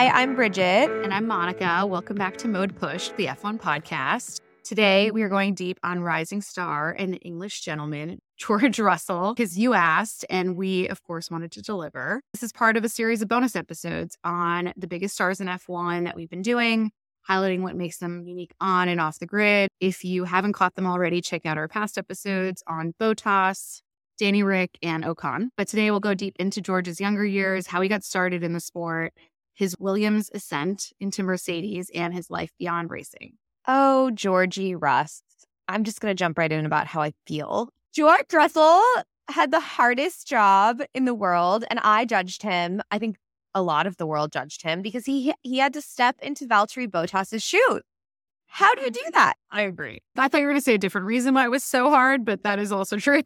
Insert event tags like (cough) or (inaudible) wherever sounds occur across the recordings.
Hi, I'm Bridget. And I'm Monica. Welcome back to Mode Push, the F1 podcast. Today, we are going deep on rising star and English gentleman, (laughs) George Russell, because you asked, and we, of course, wanted to deliver. This is part of a series of bonus episodes on the biggest stars in F1 that we've been doing, highlighting what makes them unique on and off the grid. If you haven't caught them already, check out our past episodes on Bottas, Danny Rick, and Ocon. But today, we'll go deep into George's younger years, how he got started in the sport, his Williams ascent into Mercedes, and his life beyond racing. Oh, Georgie Russ. I'm just going to jump right in about how I feel. George Russell had the hardest job in the world, and I judged him. I think a lot of the world judged him because he he had to step into Valtteri Bottas's shoes. How do you do that? (laughs) I agree. I thought you were going to say a different reason why it was so hard, but that is also (laughs) true.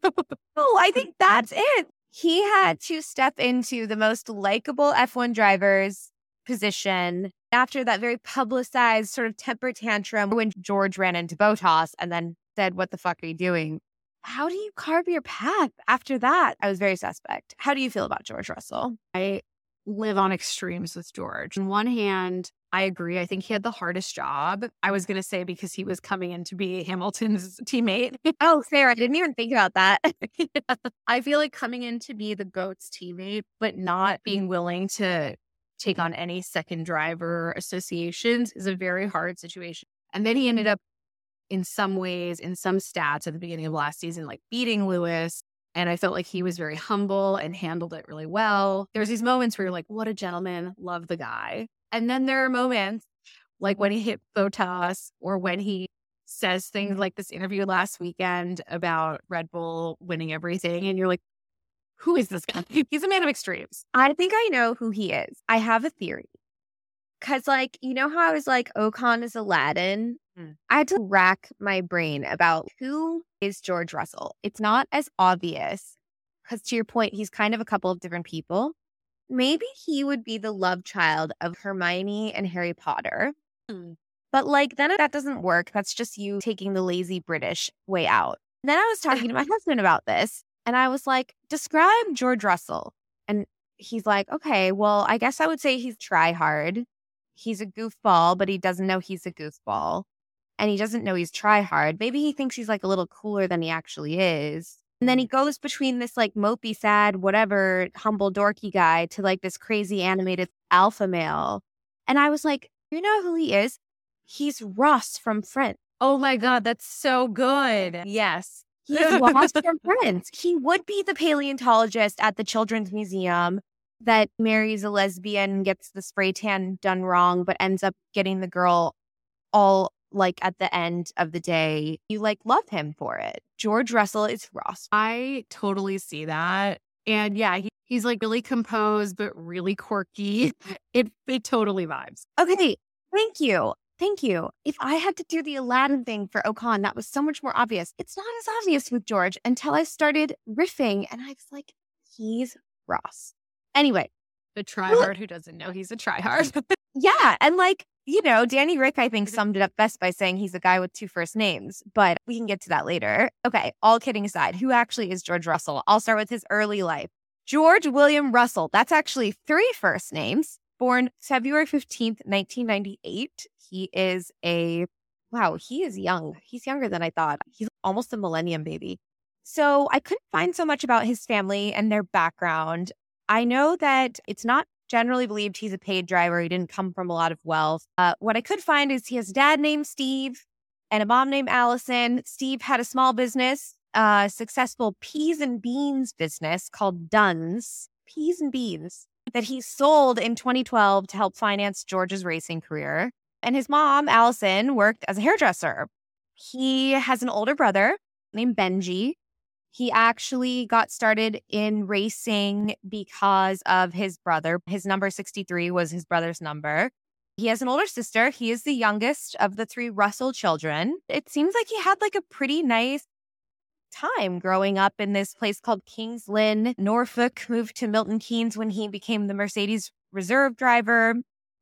oh, I think that's it. He had to step into the most likable F1 drivers position after that very publicized sort of temper tantrum when George ran into Bottas and then said, What the fuck are you doing? How do you carve your path after that? I was very suspect. How do you feel about George Russell? I live on extremes with George. On one hand, I agree. I think he had the hardest job. I was going to say because he was coming in to be Hamilton's teammate. (laughs) oh, fair. I didn't even think about that. yeah. (laughs) I feel like coming in to be the GOAT's teammate, but not being willing to take on any second driver associations is a very hard situation. And then he ended up, in some ways, in some stats at the beginning of last season, like beating Lewis. And I felt like he was very humble and handled it really well. There's these moments where you're like, what a gentleman, love the guy. And then there are moments like when he hit Bottas or when he says things like this interview last weekend about Red Bull winning everything. And you're like, who is this guy? (laughs) He's a man of extremes. I think I know who he is. I have a theory. Cause like, you know how I was like, Ocon is Aladdin? Mm. I had to rack my brain about who is George Russell. It's not as obvious. Cause to your point, he's kind of a couple of different people. Maybe he would be the love child of Hermione and Harry Potter. Mm. But like, then that doesn't work. That's just you taking the lazy British way out. then I was (laughs) talking to my husband about this. And I was like, describe George Russell. And he's like, okay, well, I guess I would say he's try hard. He's a goofball, but he doesn't know he's a goofball. And he doesn't know he's try hard. Maybe he thinks he's like a little cooler than he actually is. And then he mm-hmm. goes between this like mopey, sad, whatever, humble, dorky guy to like this crazy animated alpha male. And I was like, you know who he is? He's Ross from Friends. Oh my God, that's so good. Yes. He's (laughs) Ross from friends. He would be the paleontologist at the Children's Museum that marries a lesbian, gets the spray tan done wrong, but ends up getting the girl all like at the end of the day. You like love him for it. George Russell is Ross. I totally see that. And yeah, he, he's like really composed, but really quirky. (laughs) It, it totally vibes. Okay. Thank you. Thank you. If I had to do the Aladdin thing for Ocon, that was so much more obvious. It's not as obvious with George until I started riffing and I was like, he's Ross. Anyway. The tryhard who doesn't know he's a tryhard. (laughs) yeah. And like, you know, Danny Rick, I think, summed it up best by saying he's a guy with two first names, but we can get to that later. Okay. All kidding aside, who actually is George Russell? I'll start with his early life. George William Russell. That's actually three first names. Born February 15th, 1998. He is a, wow, he is young. He's younger than I thought. He's almost a millennium baby. So I couldn't find so much about his family and their background. I know that it's not generally believed he's a paid driver. He didn't come from a lot of wealth. Uh, what I could find is he has a dad named Steve and a mom named Allison. Steve had a small business, a successful peas and beans business called Dunn's. Peas and beans that he sold in 2012 to help finance George's racing career. And his mom, Allison, worked as a hairdresser. He has an older brother named Benji. He actually got started in racing because of his brother. His number 63 was his brother's number. He has an older sister. He is the youngest of the three Russell children. It seems like he had like a pretty nice time growing up in this place called King's Lynn. Norfolk moved to Milton Keynes when he became the Mercedes reserve driver.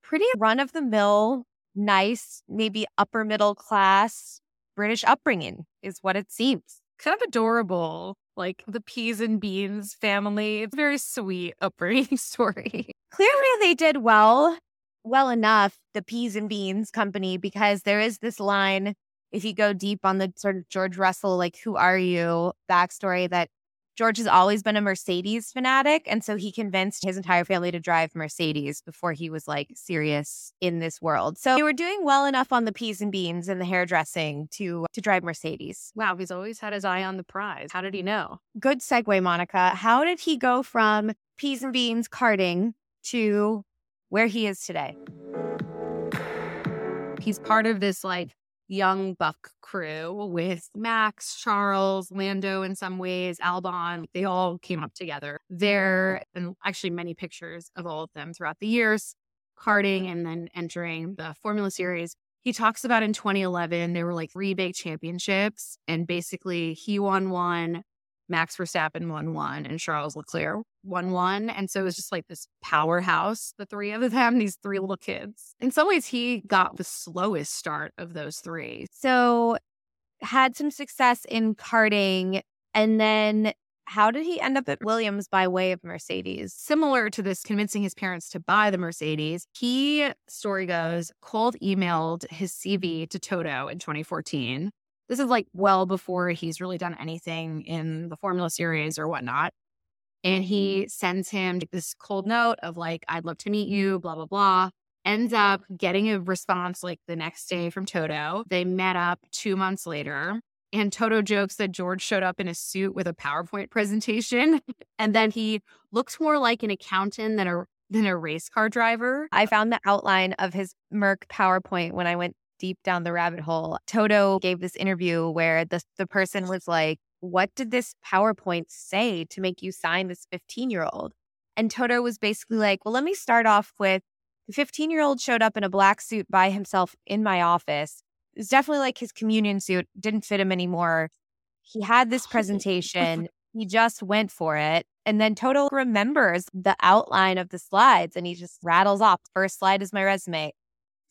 Pretty run of the mill, nice, maybe upper middle class British upbringing is what it seems. Kind of adorable. Like the peas and beans family. It's very sweet upbringing (laughs) story. Clearly, they did well well enough the Peas and Beans company because there is this line if you go deep on the sort of George Russell, like, who are you backstory that George has always been a Mercedes fanatic. And so he convinced his entire family to drive Mercedes before he was like serious in this world. So they were doing well enough on the peas and beans and the hairdressing to to drive Mercedes. Wow, he's always had his eye on the prize. How did he know? Good segue, Monica. How did he go from peas and beans karting to where he is today? He's part of this like young buck crew with Max, Charles, Lando in some ways, Albon. They all came up together. There, and actually many pictures of all of them throughout the years, karting and then entering the Formula Series. He talks about in 2011, there were like three big championships, and basically he won one, Max Verstappen won one and Charles Leclerc won one. And so it was just like this powerhouse, the three of them, these three little kids. In some ways, he got the slowest start of those three. So had some success in karting and then how did he end up at Williams by way of Mercedes? Similar to this convincing his parents to buy the Mercedes, he, story goes, cold emailed his CV to Toto in 2014 this is like well before he's really done anything in the Formula Series or whatnot. And mm-hmm. he sends him this cold note of like, I'd love to meet you, blah, blah, blah. Ends up getting a response like the next day from Toto. They met up two months later. And Toto jokes that George showed up in a suit with a PowerPoint presentation. (laughs) and then he looks more like an accountant than a than a race car driver. I found the outline of his Merc PowerPoint when I went deep down the rabbit hole. Toto gave this interview where the, the person was like, What did this PowerPoint say to make you sign this 15 year old? And Toto was basically like, Well, let me start off with the 15 year old showed up in a black suit by himself in my office. It was definitely like his communion suit, didn't fit him anymore. He had this presentation. (laughs) he just went for it. And then Toto remembers the outline of the slides and he just rattles off. First slide is my resume.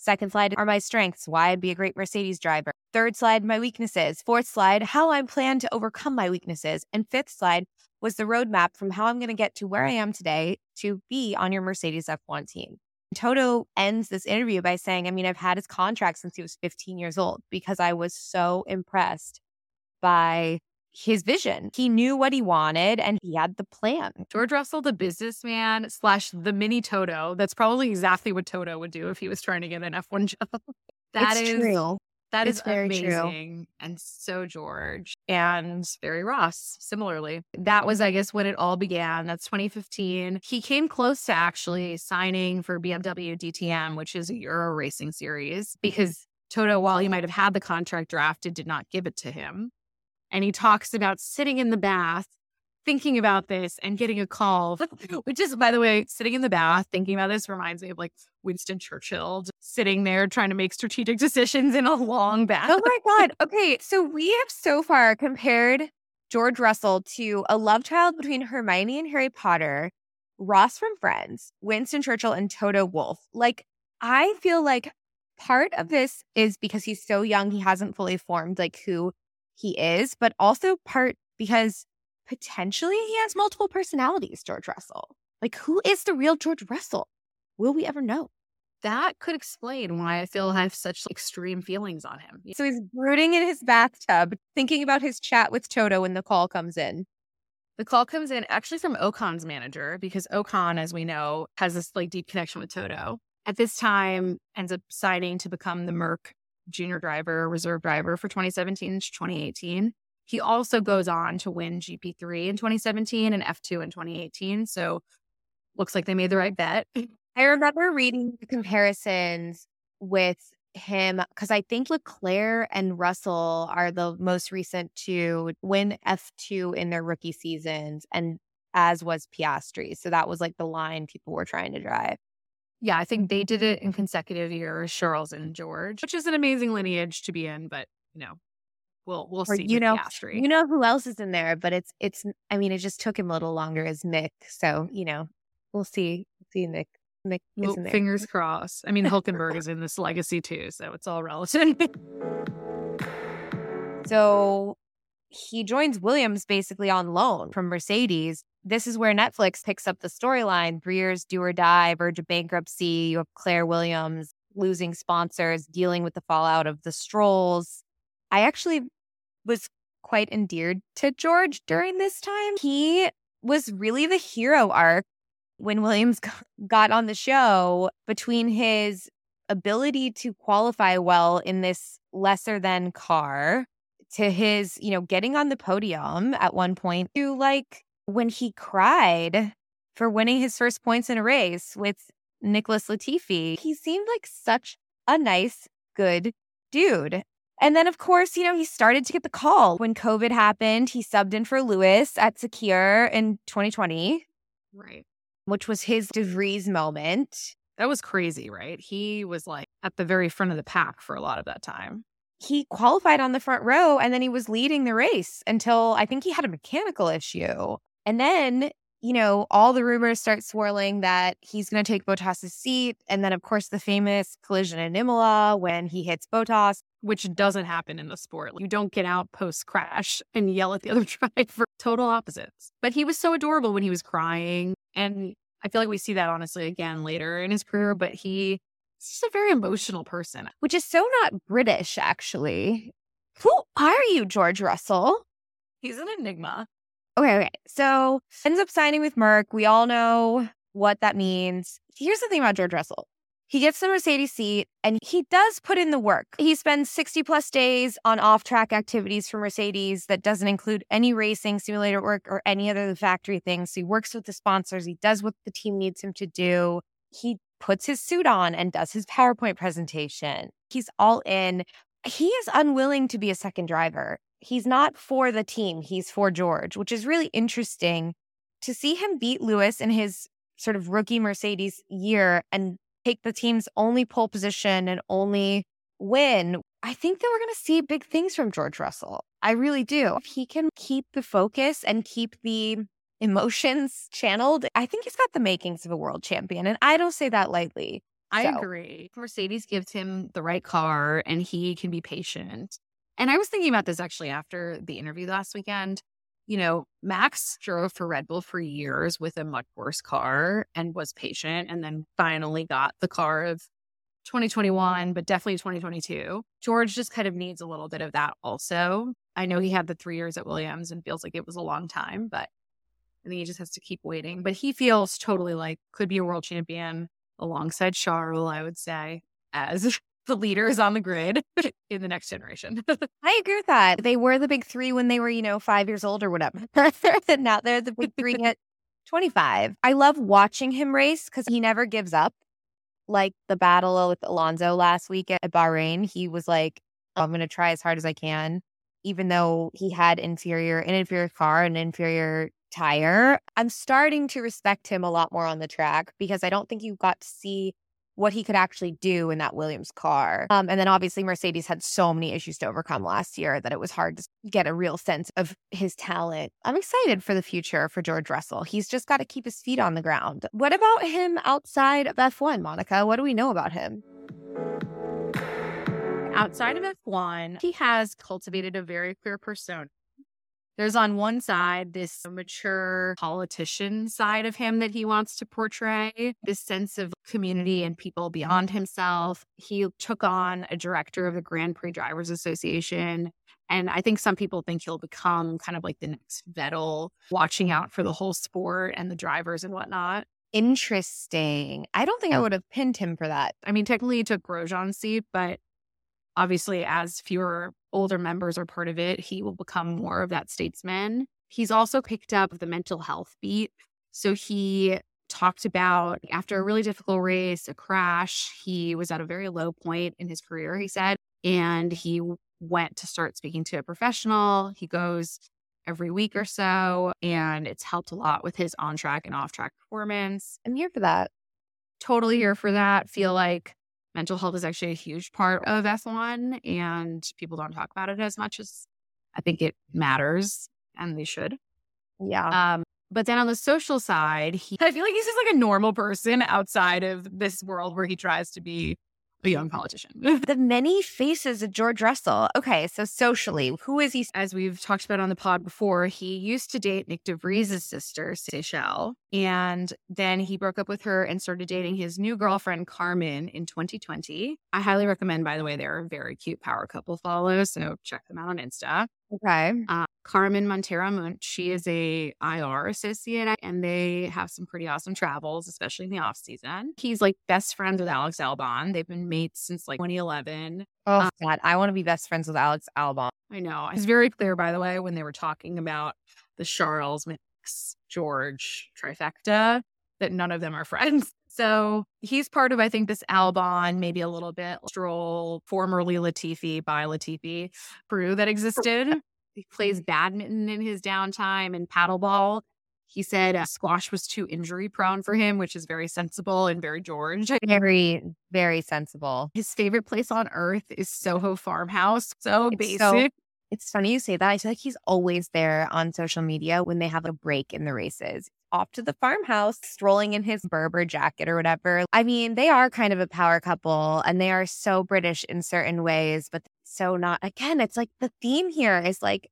Second slide are my strengths, why I'd be a great Mercedes driver. Third slide, my weaknesses. Fourth slide, how I plan to overcome my weaknesses. And fifth slide was the roadmap from how I'm going to get to where I am today to be on your Mercedes F1 team. Toto ends this interview by saying, I mean, I've had his contract since he was 15 years old because I was so impressed by his vision. He knew what he wanted and he had the plan. George Russell, the businessman slash the mini Toto. That's probably exactly what Toto would do if he was trying to get an F1 (laughs) job. That it's is true. That it's is very amazing true. and so George and Barry Ross. Similarly, that was, I guess, when it all began. That's 2015. He came close to actually signing for BMW DTM, which is a Euro racing series, because Toto, while he might have had the contract drafted, did not give it to him. And he talks about sitting in the bath, thinking about this and getting a call, (laughs) which is, by the way, sitting in the bath, thinking about this reminds me of like Winston Churchill sitting there trying to make strategic decisions in a long bath. Oh my (laughs) God. Okay. So we have so far compared George Russell to a love child between Hermione and Harry Potter, Ross from Friends, Winston Churchill, and Toto Wolff. Like, I feel like part of this is because he's so young, he hasn't fully formed like who he is, but also part because potentially he has multiple personalities, George Russell. Like, who is the real George Russell? Will we ever know? That could explain why I feel I have such extreme feelings on him. So he's brooding in his bathtub, thinking about his chat with Toto when the call comes in. The call comes in actually from Ocon's manager because Ocon, as we know, has this like deep connection with Toto. At this time, ends up signing to become the Merc junior driver, reserve driver for 2017 to 2018. He also goes on to win GP3 in 2017 and F2 in 2018. So looks like they made the right bet. (laughs) I remember reading the comparisons with him because I think Leclerc and Russell are the most recent to win F2 in their rookie seasons, and as was Piastri. So that was like the line people were trying to drive. Yeah, I think they mm-hmm. did it in consecutive years, Charles and George, which is an amazing lineage to be in, but you know, we'll we'll or, see. You know, you know who else is in there, but it's it's. I mean, it just took him a little longer as Mick, so you know, we'll see. see Mick. Mick well, Fingers crossed. I mean, Hulkenberg is (laughs) in this legacy too, so it's all relative. (laughs) so he joins Williams basically on loan from Mercedes. This is where Netflix picks up the storyline. Three years do or die, verge of bankruptcy. You have Claire Williams losing sponsors, dealing with the fallout of the strolls. I actually was quite endeared to George during this time. He was really the hero arc when Williams (laughs) got on the show between his ability to qualify well in this lesser than car to his, you know, getting on the podium at one point to like when he cried for winning his first points in a race with Nicholas Latifi. He seemed like such a nice, good dude. And then, of course, you know, he started to get the call when COVID happened. He subbed in for Lewis at Sakhir in 2020. Right. Which was his de Vries moment. That was crazy, right? He was like at the very front of the pack for a lot of that time. He qualified on the front row and then he was leading the race until I think he had a mechanical issue. And then you know, all the rumors start swirling that he's going to take Bottas's seat. And then, of course, the famous collision in Imola when he hits Bottas. Which doesn't happen in the sport. You don't get out post crash and yell at the (laughs) other driver. Total opposites. But he was so adorable when he was crying. And I feel like we see that honestly again later in his career. But he, he's just a very emotional person. Which is so not British, actually. Who are you, George Russell? He's an enigma. Okay, okay. So ends up signing with Merc. We all know what that means. Here's the thing about George Russell. He gets the Mercedes seat and he does put in the work. He spends 60 plus days on off track activities for Mercedes that doesn't include any racing, simulator work, or any other factory things. So he works with the sponsors. He does what the team needs him to do. He puts his suit on and does his PowerPoint presentation. He's all in. He is unwilling to be a second driver he's not for the team, he's for George, which is really interesting to see him beat Lewis in his sort of rookie Mercedes year and take the team's only pole position and only win. I think that we're going to see big things from George Russell. I really do. If he can keep the focus and keep the emotions channeled, I think he's got the makings of a world champion. And I don't say that lightly. I so. agree. Mercedes gives him the right car and he can be patient. And I was thinking about this actually after the interview last weekend. You know, Max drove for Red Bull for years with a much worse car and was patient and then finally got the car of 2021, but definitely 2022. George just kind of needs a little bit of that also. I know he had the three years at Williams and feels like it was a long time, but I think he just has to keep waiting. But he feels totally like could be a world champion alongside Charles, I would say, as (laughs) the leaders on the grid (laughs) in the next generation. (laughs) I agree with that. They were the big three when they were, you know, five years old or whatever. now they're the big three at 25. I love watching him race because he never gives up. Like the battle with Alonso last week at Bahrain, he was like, I'm going to try as hard as I can, even though he had inferior, an inferior car, an inferior tire. I'm starting to respect him a lot more on the track because I don't think you got to see what he could actually do in that Williams car. Um, and then obviously Mercedes had so many issues to overcome last year that it was hard to get a real sense of his talent. I'm excited for the future for George Russell. He's just got to keep his feet on the ground. What about him outside of F1, Monica? What do we know about him? Outside of F1, he has cultivated a very clear persona. There's on one side this mature politician side of him that he wants to portray, this sense of community and people beyond himself. He took on a director of the Grand Prix Drivers Association. And I think some people think he'll become kind of like the next Vettel, watching out for the whole sport and the drivers and whatnot. Interesting. I don't think I would have pinned him for that. I mean, technically he took Grosjean's seat, but obviously, as fewer older members are part of it, he will become more of that statesman. He's also picked up the mental health beat. So he talked about after a really difficult race, a crash, he was at a very low point in his career, he said, and he went to start speaking to a professional. He goes every week or so, and it's helped a lot with his on track and off track performance. I'm here for that. Totally here for that. Feel like mental health is actually a huge part of F1 and people don't talk about it as much as I think it matters and they should. Yeah. Um, but then on the social side, he, I feel like he's just like a normal person outside of this world where he tries to be a young politician. (laughs) the many faces of George Russell. Okay, so socially, who is he? As we've talked about on the pod before, he used to date Nyck de Vries' sister, Seychelle. And then he broke up with her and started dating his new girlfriend, Carmen, in 2020. I highly recommend, by the way, they're a very cute power couple follow. So check them out on Insta. Okay. Uh, Carmen Montero she is a IR associate and they have some pretty awesome travels, especially in the off season. He's like best friends with Alex Albon. They've been mates since like 2011. Oh uh, God, I want to be best friends with Alex Albon. I know. It's very clear, by the way, when they were talking about the Charles Max George trifecta that none of them are (laughs) friends. So he's part of, I think, this Albon, maybe a little bit Stroll, formerly Latifi by Latifi crew that existed. (laughs) He plays badminton in his downtime and paddleball. He said uh, squash was too injury prone for him, which is very sensible and very George. (laughs) Very, very sensible. His favorite place on earth is Soho Farmhouse. So it's basic. So, it's funny you say that. I feel like he's always there on social media when they have a break in the races. Off to the farmhouse, strolling in his Barbour jacket or whatever. I mean, they are kind of a power couple and they are so British in certain ways, but so not. Again, it's like the theme here is like,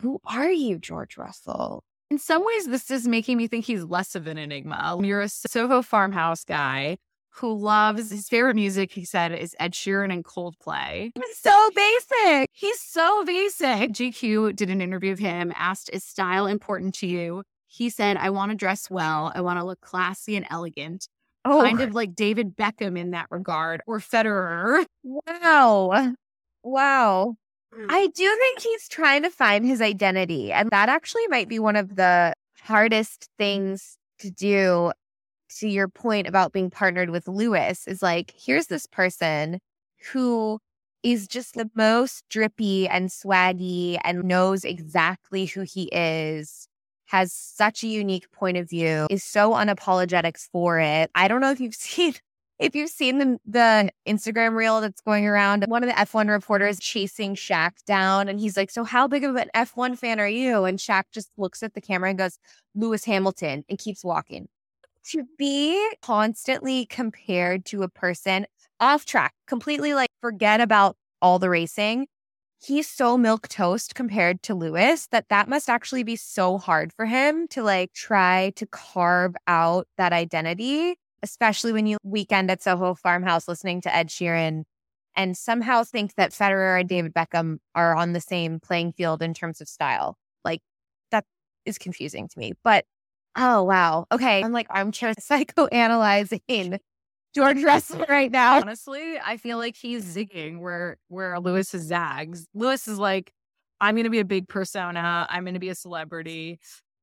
who are you, George Russell? In some ways, this is making me think he's less of an enigma. You're a Soho farmhouse guy who loves his favorite music, he said, is Ed Sheeran and Coldplay. So basic. He's so basic. GQ did an interview of him, asked, Is style important to you? He said, I want to dress well. I want to look classy and elegant. Oh. Kind of like David Beckham in that regard, or Federer. Wow. Wow. Mm. I do think he's trying to find his identity. And that actually might be one of the hardest things to do to your point about being partnered with Lewis is like, here's this person who is just the most drippy and swaggy and knows exactly who he is, has such a unique point of view, is so unapologetic for it. I don't know if you've (laughs) seen if you've seen the, the Instagram reel that's going around, one of the F1 reporters chasing Shaq down, and he's like, So, how big of an F1 fan are you? And Shaq just looks at the camera and goes, Lewis Hamilton, and keeps walking. To be constantly compared to a person off track, completely like forget about all the racing. He's so milk toast compared to Lewis that that must actually be so hard for him to like try to carve out that identity especially when you weekend at Soho Farmhouse listening to Ed Sheeran and somehow think that Federer and David Beckham are on the same playing field in terms of style. Like that is confusing to me. But oh wow. Okay. I'm like armchair (laughs) psychoanalyzing George Russell (laughs) right now. Honestly, I feel like he's zigging where where Lewis is zags. Lewis is like, I'm gonna be a big persona. I'm gonna be a celebrity.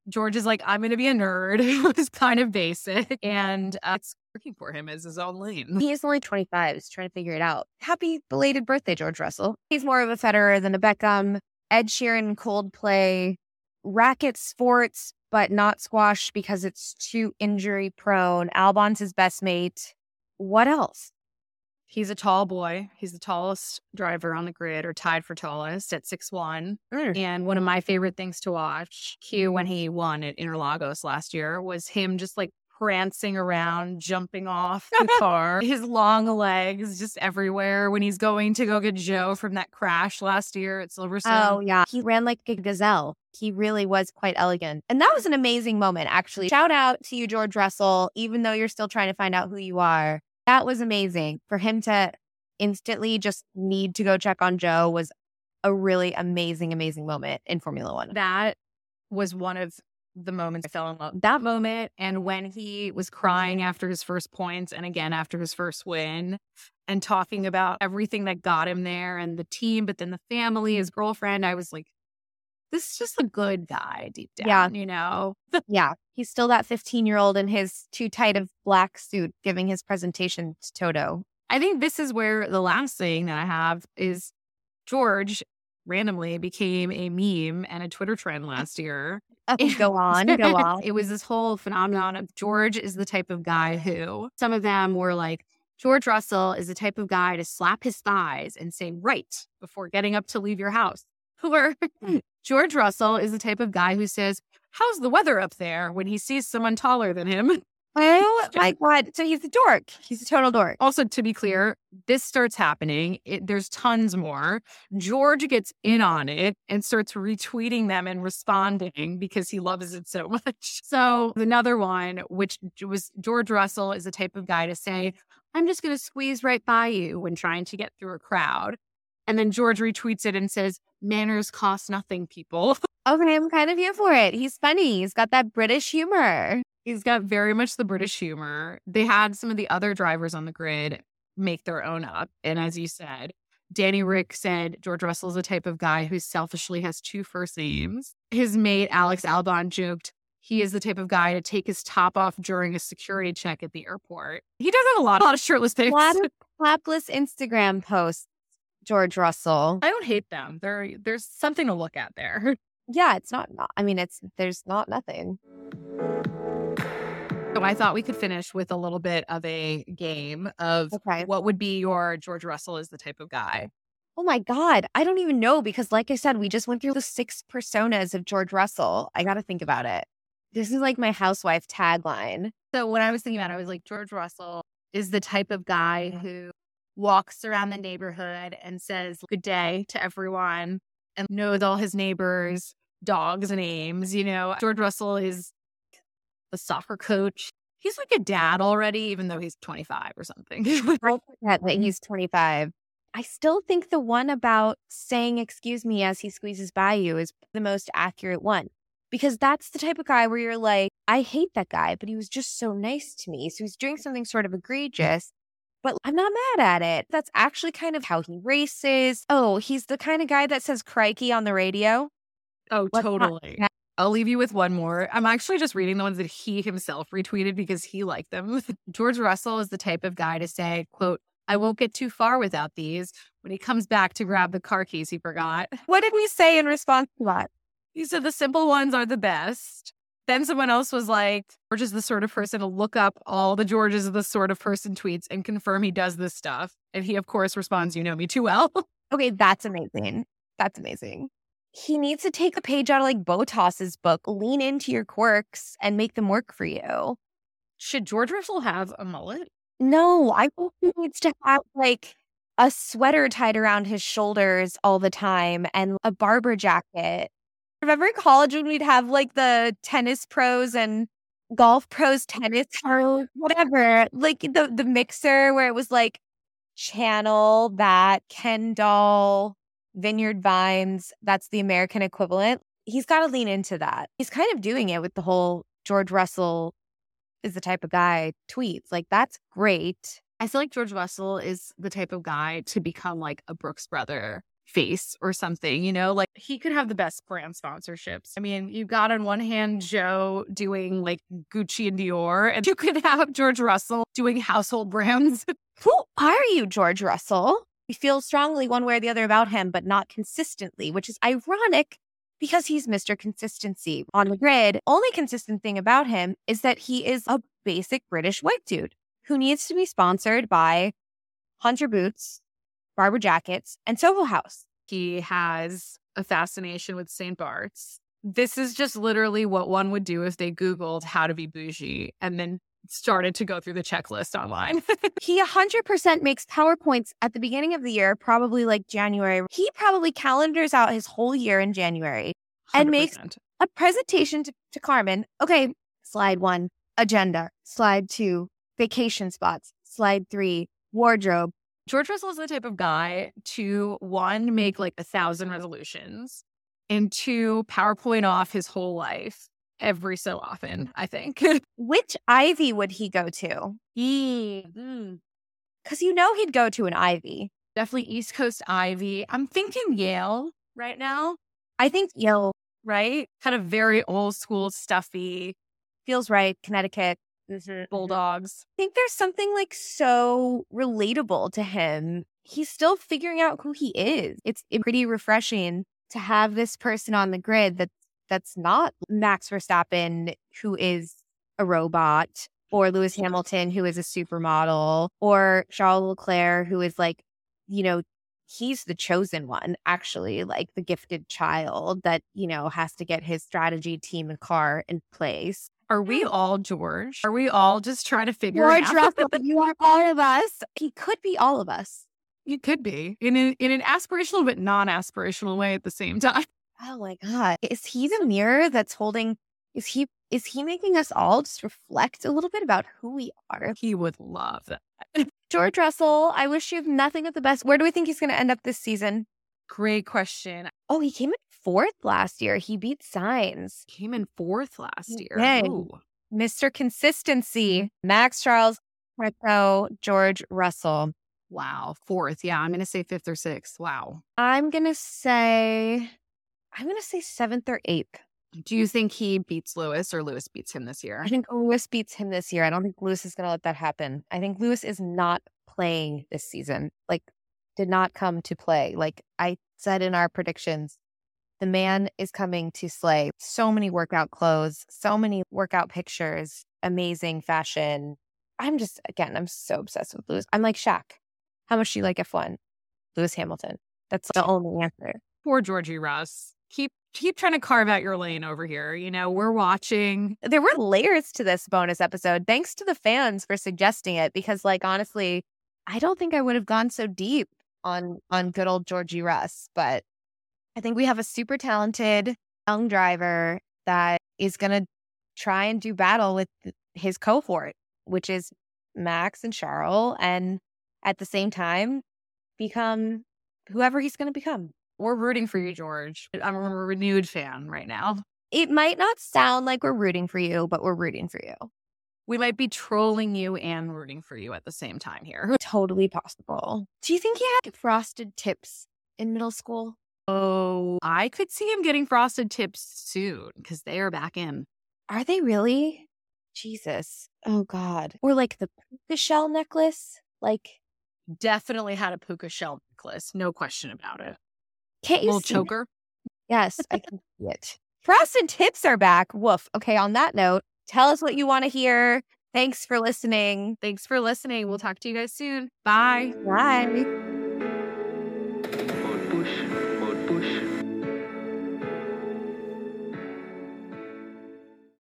George is like, I'm going to be a nerd (laughs) who's kind of basic. And uh, it's working for him as his own lane. He is only 25. He's trying to figure it out. Happy belated birthday, George Russell. He's more of a Federer than a Beckham. Ed Sheeran, Coldplay, racket sports, but not squash because it's too injury prone. Albon's his best mate. What else? He's a tall boy. He's the tallest driver on the grid or tied for tallest at six one. Mm. And one of my favorite things to watch, Q, when he won at Interlagos last year, was him just like prancing around, jumping off the (laughs) car, his long legs just everywhere when he's going to go get Zhou from that crash last year at Silverstone. Oh, yeah. He ran like a gazelle. He really was quite elegant. And that was an amazing moment, actually. Shout out to you, George Russell, even though you're still trying to find out who you are. That was amazing. For him to instantly just need to go check on Zhou was a really amazing, amazing moment in Formula One. That was one of the moment I fell in love. That moment and when he was crying after his first points and again after his first win and talking about everything that got him there and the team, but then the family, his girlfriend, I was like, this is just a good guy deep down, yeah. you know? (laughs) yeah. He's still that 15 year old in his too tight of black suit giving his presentation to Toto. I think this is where the last thing that I have is George randomly became a meme and a Twitter trend uh, last year. Oh, (laughs) go on, go (laughs) on. it was this whole phenomenon of George is the type of guy who some of them were like, George Russell is the type of guy to slap his thighs and say, right, before getting up to leave your house. (laughs) Or hmm. George Russell is the type of guy who says, How's the weather up there when he sees someone taller than him? Oh my God. So he's a dork. He's a total dork. Also, to be clear, this starts happening. It, there's tons more. George gets in on it and starts retweeting them and responding because he loves it so (laughs) much. So, another one, which was George Russell, is the type of guy to say, I'm just going to squeeze right by you when trying to get through a crowd. And then George retweets it and says, Manners cost nothing, people. (laughs) Okay, I'm kind of here for it. He's funny. He's got that British humor. He's got very much the British humor. They had some of the other drivers on the grid make their own up. And as you said, Danny Ric said George Russell is the type of guy who selfishly has two first names. His mate, Alex Albon, joked he is the type of guy to take his top off during a security check at the airport. He does have a lot, a lot of shirtless pics. A lot of clapless Instagram posts, George Russell. I don't hate them. There, there's something to look at there. (laughs) yeah, it's not, not I mean, it's there's not nothing. So I thought we could finish with a little bit of a game of okay. what would be your George Russell is the type of guy. Oh my God. I don't even know because, like I said, we just went through the six personas of George Russell. I got to think about it. This is like my housewife tagline. So, when I was thinking about it, I was like, George Russell is the type of guy mm-hmm. who walks around the neighborhood and says good day to everyone and knows all his neighbors' dogs' names. You know, George Russell is a soccer coach. He's like a dad already, even though he's 25 or something. (laughs) (laughs) I forget that mm. he's 25. I still think the one about saying excuse me as he squeezes by you is the most accurate one because that's the type of guy where you're like, I hate that guy, but he was just so nice to me. So he's doing something sort of mm. egregious, but I'm not mad at it. That's actually kind of how he races. Oh, he's the kind of guy that says crikey on the radio. Oh, What's totally. I'll leave you with one more. I'm actually just reading the ones that he himself retweeted because he liked them. (laughs) George Russell is the type of guy to say, quote, I won't get too far without these when he comes back to grab the car keys he forgot. (laughs) What did we say in response to that? He said the simple ones are the best. Then someone else was like, George is the sort of person to look up all the Georges of the sort of person tweets and confirm he does this stuff. And he, of course, responds, You know me too well. (laughs) okay, that's amazing. That's amazing. He needs to take a page out of like Bottas's book, lean into your quirks and make them work for you. Should George Russell have a mullet? No, I think he needs to have like a sweater tied around his shoulders all the time and a Barbour jacket. Remember in college when we'd have like the tennis pros and golf pros tennis or whatever, like the the mixer where it was like channel that Ken doll, Vineyard Vines. That's the American equivalent. He's got to lean into that. He's kind of doing it with the whole George Russell is the type of guy tweets. Like, that's great. I feel like George Russell is the type of guy to become like a Brooks brother face or something, you know, like he could have the best brand sponsorships. I mean, you got on one hand Joe doing like Gucci and Dior, and you could have George Russell doing household brands. Who are you, George Russell? We feel strongly one way or the other about him, but not consistently, which is ironic because he's Mr. Consistency on the grid. Only consistent thing about him is that he is a basic British white dude who needs to be sponsored by Hunter Boots, Barbour Jackets, and Soho House. He has a fascination with St. Bart's. This is just literally what one would do if they Googled how to be bougie and then started to go through the checklist online. (laughs) he 100% makes PowerPoints at the beginning of the year, probably like January. He probably calendars out his whole year in January and 100%. makes a presentation to, to Carmen. Okay, slide one, agenda. Slide two, vacation spots. Slide three, wardrobe. George Russell is the type of guy to one, make like a thousand resolutions, and two, PowerPoint off his whole life every so often, I think. (laughs) Which Ivy would he go to? Because mm. you know he'd go to an Ivy. Definitely East Coast Ivy. I'm thinking Yale right now. I think Yale, right? Kind of very old school, stuffy. Feels right. Connecticut. Mm-hmm. Bulldogs. I think there's something like so relatable to him. He's still figuring out who he is. It's pretty refreshing to have this person on the grid that that's not Max Verstappen, who is a robot, or Lewis Hamilton, who is a supermodel, or Charles Leclerc, who is like, you know, he's the chosen one, actually, like the gifted child that, you know, has to get his strategy team and car in place. Are we (gasps) all George? Are we all just trying to figure George out? Russell, (laughs) you are all of us. He could be all of us. You could be in an, in an aspirational but non-aspirational way at the same time. Oh my god, is he the mirror that's holding? Is he is he making us all just reflect a little bit about who we are? He would love that. (laughs) George Russell, I wish you nothing but the best. Where do we think he's going to end up this season? Great question. Oh, he came in fourth last year. He beat Sainz. Came in fourth last year. Ooh. Mr. Consistency, mm-hmm. Max Charles, Pato, George Russell. Wow. Fourth. Yeah. I'm going to say fifth or sixth. Wow. I'm going to say, I'm going to say seventh or eighth. Do you think he beats Lewis or Lewis beats him this year? I think Lewis beats him this year. I don't think Lewis is going to let that happen. I think Lewis is not playing this season. Like, did not come to play. Like I said in our predictions, the man is coming to slay. So many workout clothes, so many workout pictures, amazing fashion. I'm just, again, I'm so obsessed with Lewis. I'm like Shaq. How much do you like F1? Lewis Hamilton. That's the only answer. Poor Georgie Russ. Keep keep trying to carve out your lane over here. You know, we're watching. There were layers to this bonus episode. Thanks to the fans for suggesting it because, like, honestly, I don't think I would have gone so deep on on good old Georgie Russ, but I think we have a super talented young driver that is going to try and do battle with his cohort, which is Max and Charles, and at the same time become whoever he's going to become. We're rooting for you, George. I'm a renewed fan right now. It might not sound like we're rooting for you, but we're rooting for you. We might be trolling you and rooting for you at the same time here. (laughs) Totally possible. Do you think he had frosted tips in middle school? Oh, I could see him getting frosted tips soon because they are back in. Are they really? Jesus. Oh, God. Or like the puka shell necklace? Like, Definitely had a puka shell necklace. No question about it. Can't you Little see? choker. Yes, I can (laughs) see it. Frosted tips are back. Woof. Okay, on that note, tell us what you want to hear. Thanks for listening. Thanks for listening. We'll talk to you guys soon. Bye. Bye.